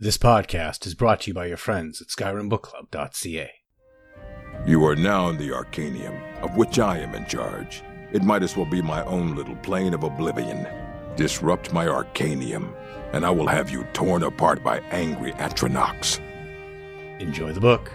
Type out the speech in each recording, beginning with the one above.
This podcast is brought to you by your friends at SkyrimBookClub.ca. You are now in the Arcanaeum, of which I am in charge. It might as well be my own little plane of oblivion. Disrupt my Arcanaeum, and I will have you torn apart by angry Atronachs. Enjoy the book.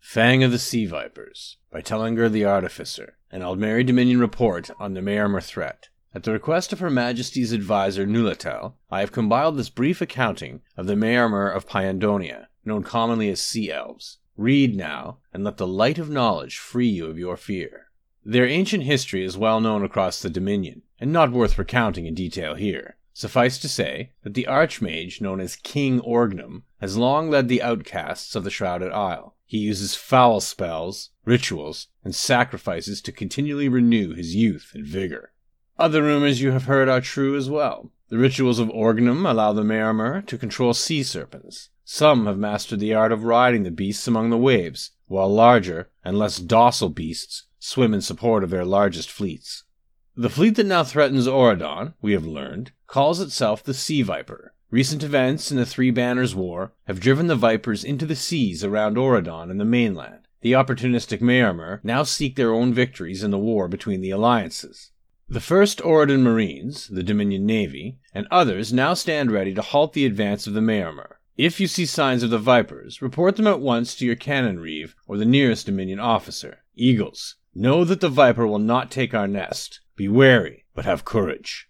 Fang of the Sea Vipers by Telenger the Artificer, an Aldmeri Dominion report on the Maormer threat. At the request of Her Majesty's advisor Nulatel, I have compiled this brief accounting of the Maormer of Pyandonea, known commonly as Sea Elves. Read now, and let the light of knowledge free you of your fear. Their ancient history is well known across the Dominion, and not worth recounting in detail here. Suffice to say that the Archmage, known as King Orgnum, has long led the outcasts of the Shrouded Isle. He uses foul spells, rituals, and sacrifices to continually renew his youth and vigor. Other rumors you have heard are true as well. The rituals of Orgnum allow the Maormer to control sea serpents. Some have mastered the art of riding the beasts among the waves, while larger and less docile beasts swim in support of their largest fleets. The fleet that now threatens Auridon, we have learned, calls itself the Sea Viper. Recent events in the Three Banners War have driven the Vipers into the seas around Auridon and the mainland. The opportunistic Maormer now seek their own victories in the war between the alliances. The first Auridon Marines, the Dominion Navy, and others now stand ready to halt the advance of the Maormer. If you see signs of the Vipers, report them at once to your canonreeve or the nearest Dominion officer. Eagles, know that the Viper will not take our nest. Be wary, but have courage.